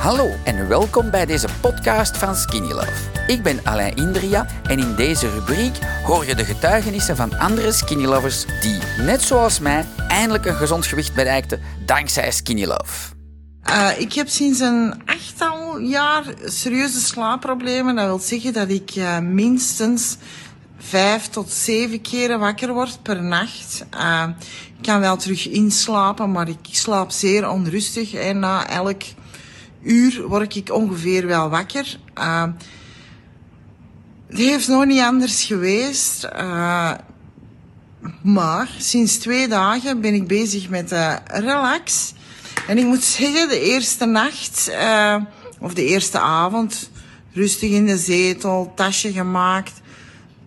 Hallo en welkom bij deze podcast van Skinny Love. Ik ben Alain Indria en in deze rubriek hoor je de getuigenissen van andere Skinny Lovers die, net zoals mij, eindelijk een gezond gewicht bereikten dankzij Skinny Love. Uh, ik heb sinds een achttal jaar serieuze slaapproblemen. Dat wil zeggen dat ik uh, minstens vijf tot zeven keren wakker word per nacht. Uh, ik kan wel terug inslapen, maar ik slaap zeer onrustig. En na elk uur word ik ongeveer wel wakker. Uh, het heeft nog niet anders geweest. Uh, maar sinds twee dagen ben ik bezig met relax. En ik moet zeggen, de eerste nacht, uh, of de eerste avond, rustig in de zetel, tasje gemaakt.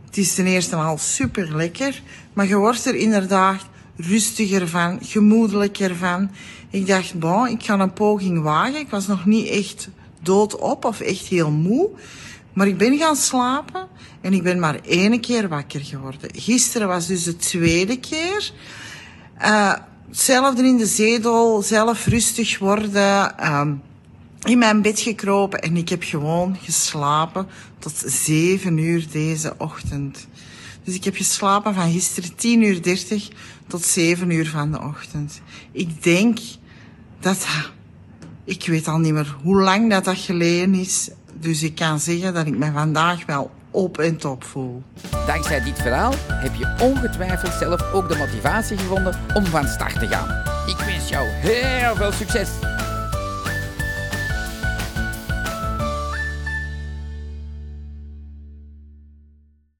Het is ten eerste al super lekker, maar je wordt er inderdaad rustiger van, gemoedelijker van. Ik dacht, bon, ik ga een poging wagen. Ik was nog niet echt doodop of echt heel moe. Maar ik ben gaan slapen en ik ben maar één keer wakker geworden. Gisteren was dus de tweede keer. Uh, hetzelfde in de zetel, zelf rustig worden. Um, in mijn bed gekropen en ik heb gewoon geslapen tot zeven uur deze ochtend. Dus ik heb geslapen van gisteren 10 uur 30 tot 7 uur van de ochtend. Ik denk dat, ik weet al niet meer hoe lang dat dat geleden is. Dus ik kan zeggen dat ik me vandaag wel op en top voel. Dankzij dit verhaal heb je ongetwijfeld zelf ook de motivatie gevonden om van start te gaan. Ik wens jou heel veel succes!